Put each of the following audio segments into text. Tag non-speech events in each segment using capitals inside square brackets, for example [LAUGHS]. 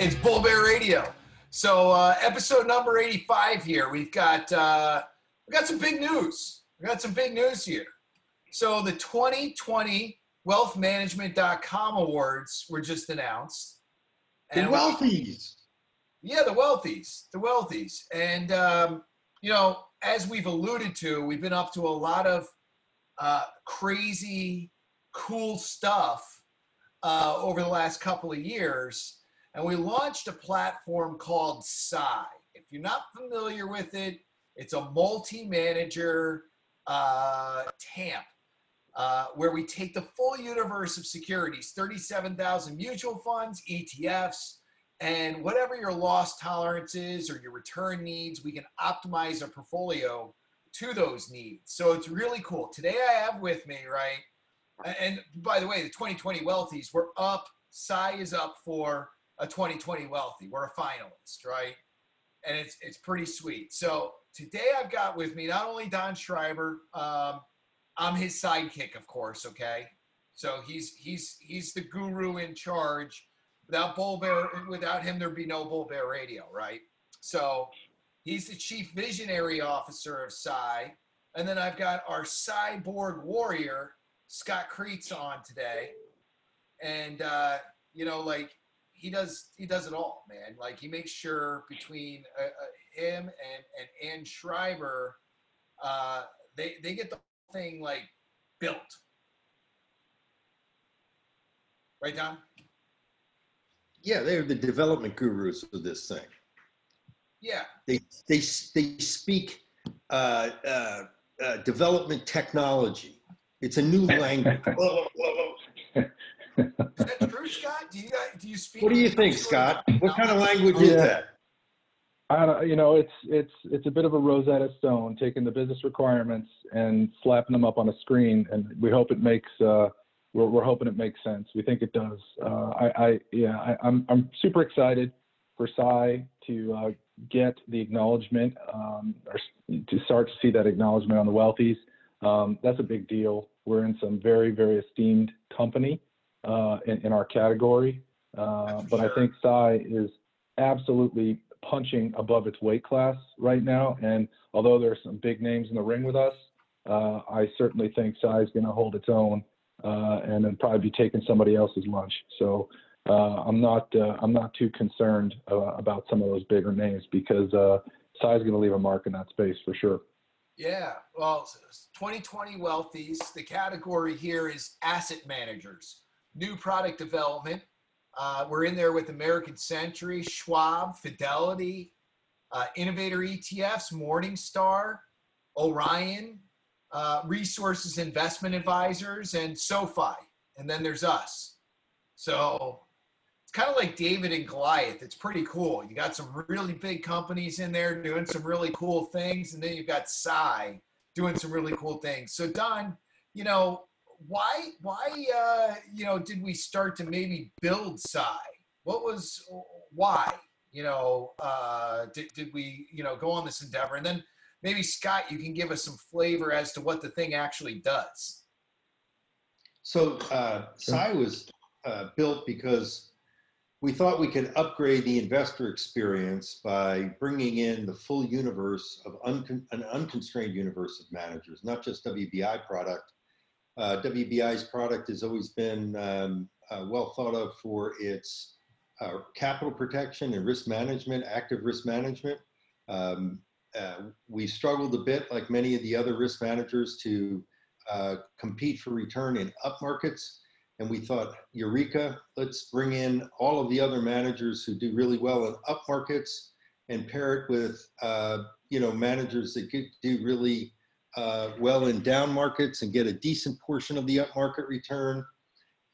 It's Bull Bear Radio. So uh, episode number 85 here. We've got uh, we got some big news. We got some big news here. So the 2020 wealthmanagement.com awards were just announced. The And- wealthies. Yeah, the wealthies, the wealthies. And, um, you know, as we've alluded to, we've been up to a lot of uh, crazy, cool stuff uh, over the last couple of years. And we launched a platform called Psy. If you're not familiar with it, it's a multi manager uh, TAMP. Uh, where we take the full universe of securities 37,000 mutual funds, ETFs, and whatever your loss tolerance is or your return needs, we can optimize a portfolio to those needs. So it's really cool. Today I have with me, right? And by the way, the 2020 Wealthies, we're up. Psy is up for a 2020 Wealthy. We're a finalist, right? And it's it's pretty sweet. So today I've got with me not only Don Schreiber, um, I'm his sidekick, of course. Okay, so he's he's he's the guru in charge without Bull Bear, without him, there'd be no Bull Bear Radio, right? So he's the chief visionary officer of Psy. And then I've got our cyborg warrior, Scott Kreitz, on today. And uh, you know, like he does he does it all, man. Like he makes sure between uh, uh, him and and Ann Schreiber, uh, they they get the thing like built. Right, Don? Yeah, they're the development gurus of this thing. Yeah. They they they speak uh, uh, uh, development technology. It's a new language. Whoa, whoa, whoa. Is that true, Scott? Do you do you speak? What do you think, Scott? What kind of language is that? I don't, you know, it's it's it's a bit of a Rosetta Stone, taking the business requirements and slapping them up on a screen, and we hope it makes. Uh, we're, we're hoping it makes sense. We think it does. Uh, I, I, yeah, I, I'm I'm super excited for Psy to uh, get the acknowledgement, um, or to start to see that acknowledgement on the wealthies. Um, that's a big deal. We're in some very very esteemed company uh, in, in our category, uh, but I think Psy is absolutely punching above its weight class right now. And although there are some big names in the ring with us, uh, I certainly think Psy is going to hold its own uh, and then probably be taking somebody else's lunch. So uh, I'm not uh, I'm not too concerned uh, about some of those bigger names because uh, Psy is going to leave a mark in that space for sure. Yeah. Well, s- s- 2020 Wealthies, the category here is asset managers, new product development. Uh, we're in there with American Century, Schwab, Fidelity, uh, Innovator ETFs, Morningstar, Orion, uh, Resources Investment Advisors, and SoFi. And then there's us. So it's kind of like David and Goliath. It's pretty cool. You got some really big companies in there doing some really cool things, and then you've got Psy doing some really cool things. So Don, you know, why why uh, you know did we start to maybe build Psy? What was why? You know, uh, did, did we you know go on this endeavor? And then maybe Scott, you can give us some flavor as to what the thing actually does. So uh, Psy was uh, built because we thought we could upgrade the investor experience by bringing in the full universe of uncon- an unconstrained universe of managers, not just WBI product. Uh, WBI's product has always been um, uh, well thought of for its uh, capital protection and risk management, active risk management. Um, uh, we struggled a bit, like many of the other risk managers, to uh, compete for return in up markets. And we thought, Eureka, let's bring in all of the other managers who do really well in up markets and pair it with, uh, you know, managers that do really uh, well in down markets and get a decent portion of the up market return.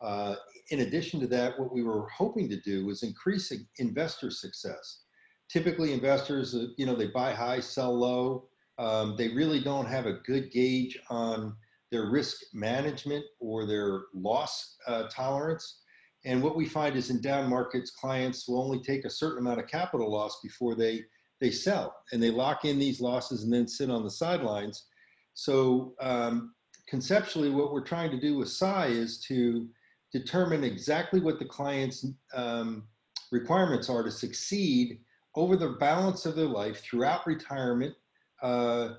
Uh, in addition to that, what we were hoping to do was increase investor success. Typically, investors, uh, you know, they buy high, sell low. Um, they really don't have a good gauge on their risk management or their loss uh, tolerance. And what we find is in down markets, clients will only take a certain amount of capital loss before they they sell, and they lock in these losses and then sit on the sidelines. So um, conceptually, what we're trying to do with Psi is to determine exactly what the client's um, requirements are to succeed over the balance of their life throughout retirement uh,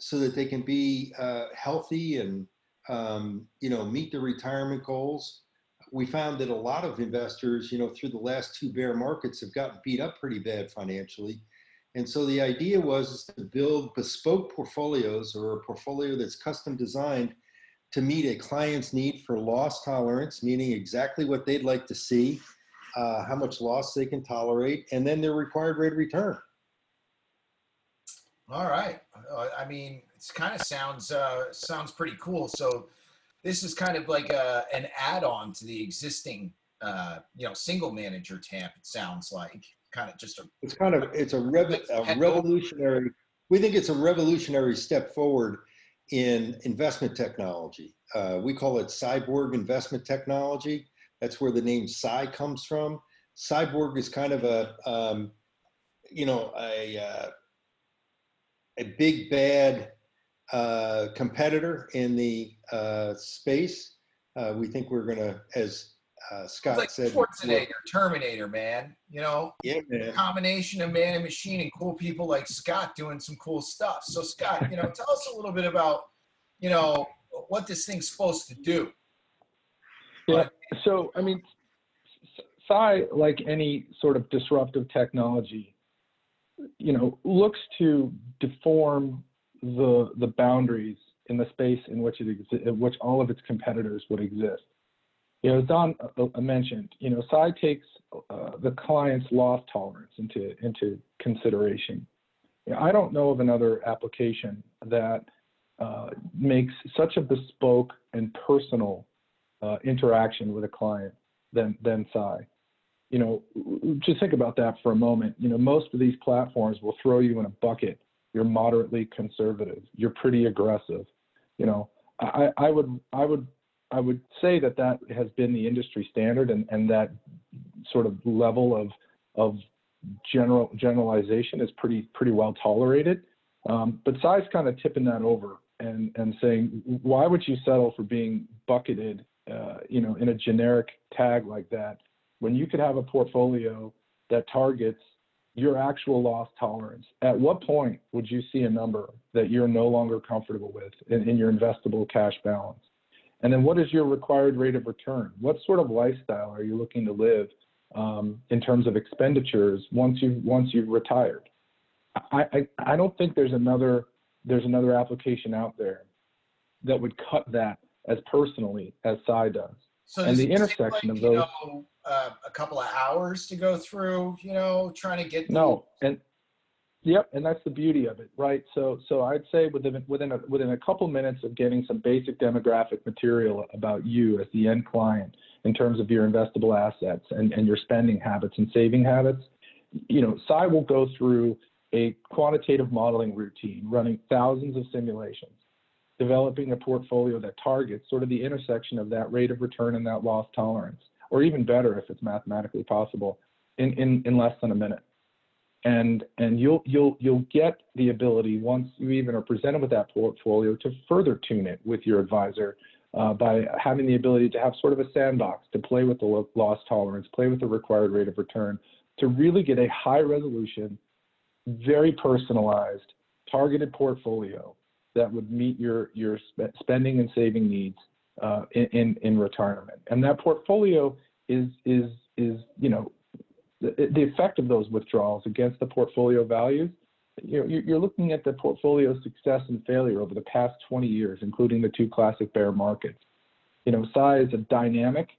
so that they can be uh, healthy and um, you know meet their retirement goals. We found that a lot of investors you know through the last two bear markets have gotten beat up pretty bad financially and so the idea was to build bespoke portfolios or a portfolio that's custom designed to meet a client's need for loss tolerance, meaning exactly what they'd like to see, uh, how much loss they can tolerate, and then their required rate of return. All right. Uh, I mean, it kind of sounds uh, sounds pretty cool. So this is kind of like a, an add-on to the existing, uh, you know, single manager TAMP. It sounds like kind of just a. It's kind of it's a, rev- a revolutionary. We think it's a revolutionary step forward in investment technology. Uh, we call it cyborg investment technology. That's where the name Cy comes from. Cyborg is kind of a, um, you know, a uh, a big bad uh, competitor in the uh, space. Uh, we think we're going to, as uh, Scott like said, Schwarzenegger, Terminator, man. You know, yeah, man. combination of man and machine, and cool people like Scott doing some cool stuff. So, Scott, you know, tell us a little bit about, you know, what this thing's supposed to do. Yeah. So, I mean, Psi, like any sort of disruptive technology, you know, looks to deform the the boundaries in the space in which it exi- in which all of its competitors would exist. You know, as Don uh, uh, mentioned, you know, Psi takes uh, the client's loss tolerance into into consideration. You know, I don't know of another application that uh, makes such a bespoke and personal uh, interaction with a client than than Psi. You know, just think about that for a moment. You know, most of these platforms will throw you in a bucket. You're moderately conservative. You're pretty aggressive. You know, I, I would I would I would say that that has been the industry standard, and, and that sort of level of of general generalization is pretty pretty well tolerated. Um, but size kind of tipping that over and and saying, why would you settle for being bucketed, uh, you know, in a generic tag like that, when you could have a portfolio that targets your actual loss tolerance? At what point would you see a number that you're no longer comfortable with in, in your investable cash balance? And then what is your required rate of return? What sort of lifestyle are you looking to live um, in terms of expenditures once you've once you've retired? I, I, I don't think there's another there's another application out there that would cut that as personally as Psi does. So And the intersection like, of you those- know, uh, a couple of hours to go through, you know, trying to get No, and yep, and that's the beauty of it, right? So so I'd say within within a within a couple minutes of getting some basic demographic material about you as the end client in terms of your investable assets and, and your spending habits and saving habits, you know, Psi will go through a quantitative modeling routine, running thousands of simulations, developing a portfolio that targets sort of the intersection of that rate of return and that loss tolerance, or even better if it's mathematically possible, in, in, in less than a minute. And and you'll you'll you'll get the ability once you even are presented with that portfolio to further tune it with your advisor uh, by having the ability to have sort of a sandbox to play with the lo- loss tolerance, play with the required rate of return, to really get a high resolution, very personalized, targeted portfolio that would meet your your sp- spending and saving needs uh, in, in in retirement. And that portfolio is is is you know the, the effect of those withdrawals against the portfolio values. You know, you're looking at the portfolio success and failure over the past 20 years, including the two classic bear markets. You know, Psi is a dynamic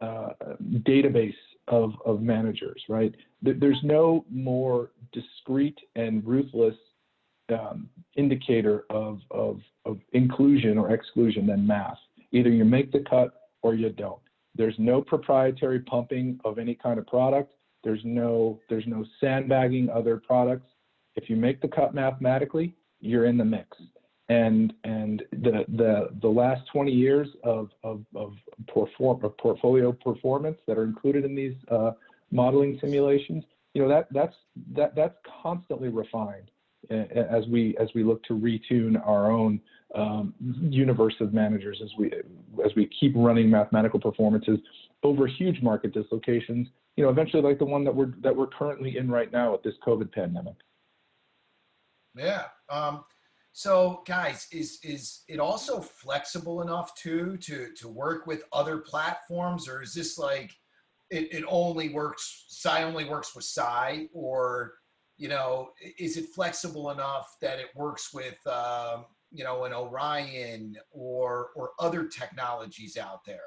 uh, database of, of managers, right? There's no more discrete and ruthless um, indicator of, of, of inclusion or exclusion than mass. Either you make the cut or you don't. There's no proprietary pumping of any kind of product. There's no there's no sandbagging other products. If you make the cut mathematically, you're in the mix. And and the the the last 20 years of of, of, perform, of portfolio performance that are included in these uh, modeling simulations, you know that that's that that's constantly refined as we as we look to retune our own um, universe of managers as we as we keep running mathematical performances over huge market dislocations. You know, eventually like the one that we're that we're currently in right now with this COVID pandemic. Yeah. Um, so, guys, is is it also flexible enough too to to work with other platforms, or is this like it, it only works? Psi only works with Psi, or you know, is it flexible enough that it works with um, you know an Orion or or other technologies out there?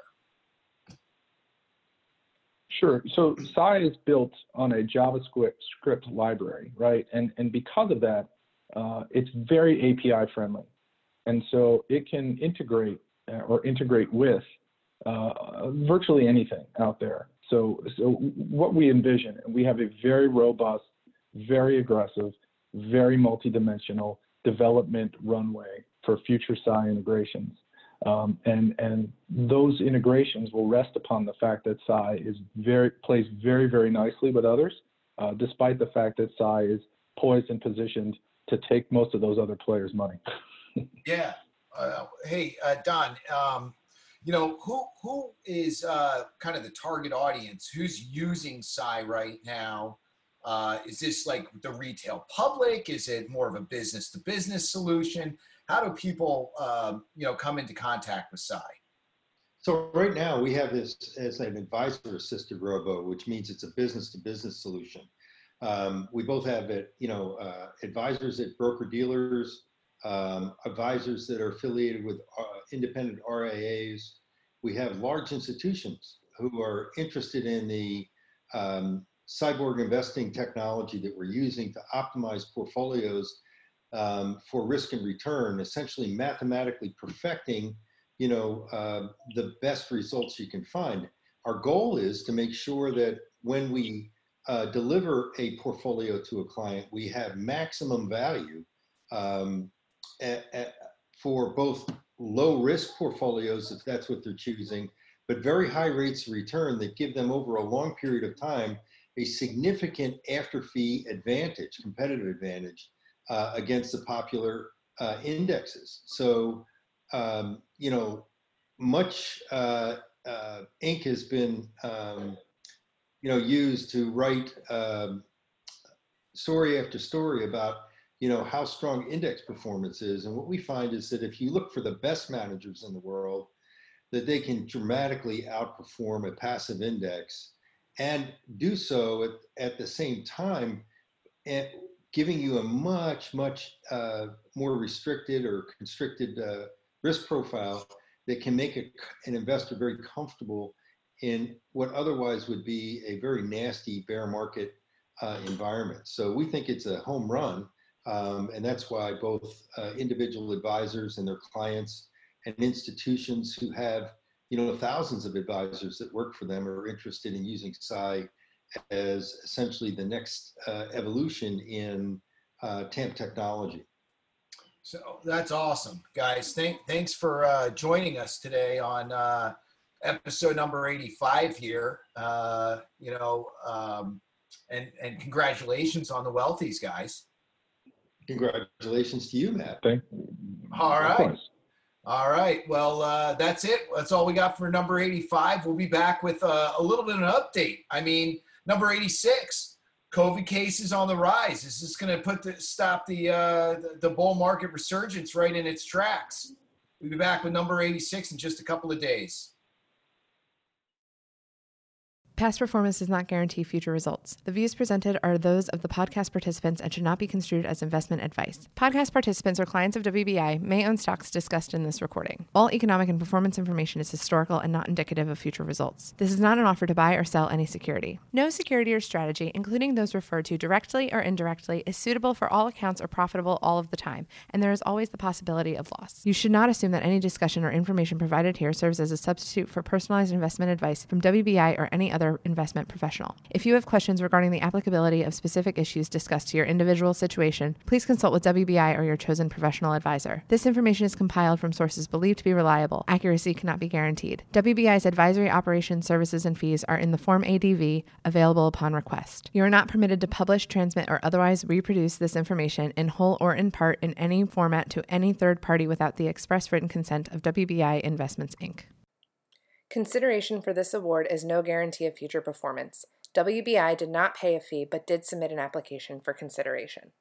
Sure. So Psi is built on a JavaScript library, right? And and because of that, uh, it's very API friendly, and so it can integrate uh, or integrate with uh, virtually anything out there. So so what we envision, and we have a very robust very aggressive, very multidimensional development runway for future Psi integrations. Um, and and those integrations will rest upon the fact that Psi is very plays very very nicely with others, uh, despite the fact that Psi is poised and positioned to take most of those other players' money. [LAUGHS] yeah. Uh, hey, uh, Don. Um, you know who who is uh, kind of the target audience? Who's using Psi right now? Uh, is this like the retail public? Is it more of a business to business solution? How do people, um, you know, come into contact with Psi? So right now we have this as an advisor assisted robo, which means it's a business to business solution. Um, we both have it, you know, uh, advisors at broker dealers, um, advisors that are affiliated with uh, independent RIAs. We have large institutions who are interested in the um, cyborg investing technology that we're using to optimize portfolios um, for risk and return, essentially mathematically perfecting, you know, uh, the best results you can find. Our goal is to make sure that when we uh, deliver a portfolio to a client, we have maximum value um, at, at, for both low risk portfolios, if that's what they're choosing, but very high rates of return that give them over a long period of time a significant after fee advantage, competitive advantage uh, against the popular uh, indexes. So, um, you know, much uh, uh ink has been, um, you know, used to write um, story after story about, you know, how strong index performance is. And what we find is that if you look for the best managers in the world, that they can dramatically outperform a passive index and do so at, at the same time and giving you a much much uh, more restricted or constricted uh, risk profile that can make a, an investor very comfortable in what otherwise would be a very nasty bear market uh, environment. So we think it's a home run, um, and that's why both uh, individual advisors and their clients and institutions who have you know, thousands of advisors that work for them are interested in using Psi as essentially the next uh, evolution in uh, TAMP technology. So that's awesome, guys. Thank, thanks for uh, joining us today on uh, episode number 85 here. Uh, you know, um, and, and congratulations on the wealthies, guys. Congratulations to you, Matt. Thank All right. All right. Well, uh, that's it. That's all we got for number 85. We'll be back with uh, a little bit of an update. I mean, number 86, COVID cases on the rise. Is This going to put the, stop the, uh, the, the bull market resurgence right in its tracks. We'll be back with number 86 in just a couple of days. Past performance does not guarantee future results. The views presented are those of the podcast participants and should not be construed as investment advice. Podcast participants or clients of WBI may own stocks discussed in this recording. All economic and performance information is historical and not indicative of future results. This is not an offer to buy or sell any security. No security or strategy, including those referred to directly or indirectly, is suitable for all accounts or profitable all of the time, and there is always the possibility of loss. You should not assume that any discussion or information provided here serves as a substitute for personalized investment advice from WBI or any other investment professional. If you have questions regarding the applicability of specific issues discussed to your individual situation, please consult with WBI or your chosen professional advisor. This information is compiled from sources believed to be reliable. Accuracy cannot be guaranteed. WBI's advisory operations, services, and fees are in the Form ADV available upon request. You are not permitted to publish, transmit, or otherwise reproduce this information in whole or in part in any format to any third party without the express written consent of WBI Investments, Inc. Consideration for this award is no guarantee of future performance. WBI did not pay a fee but did submit an application for consideration.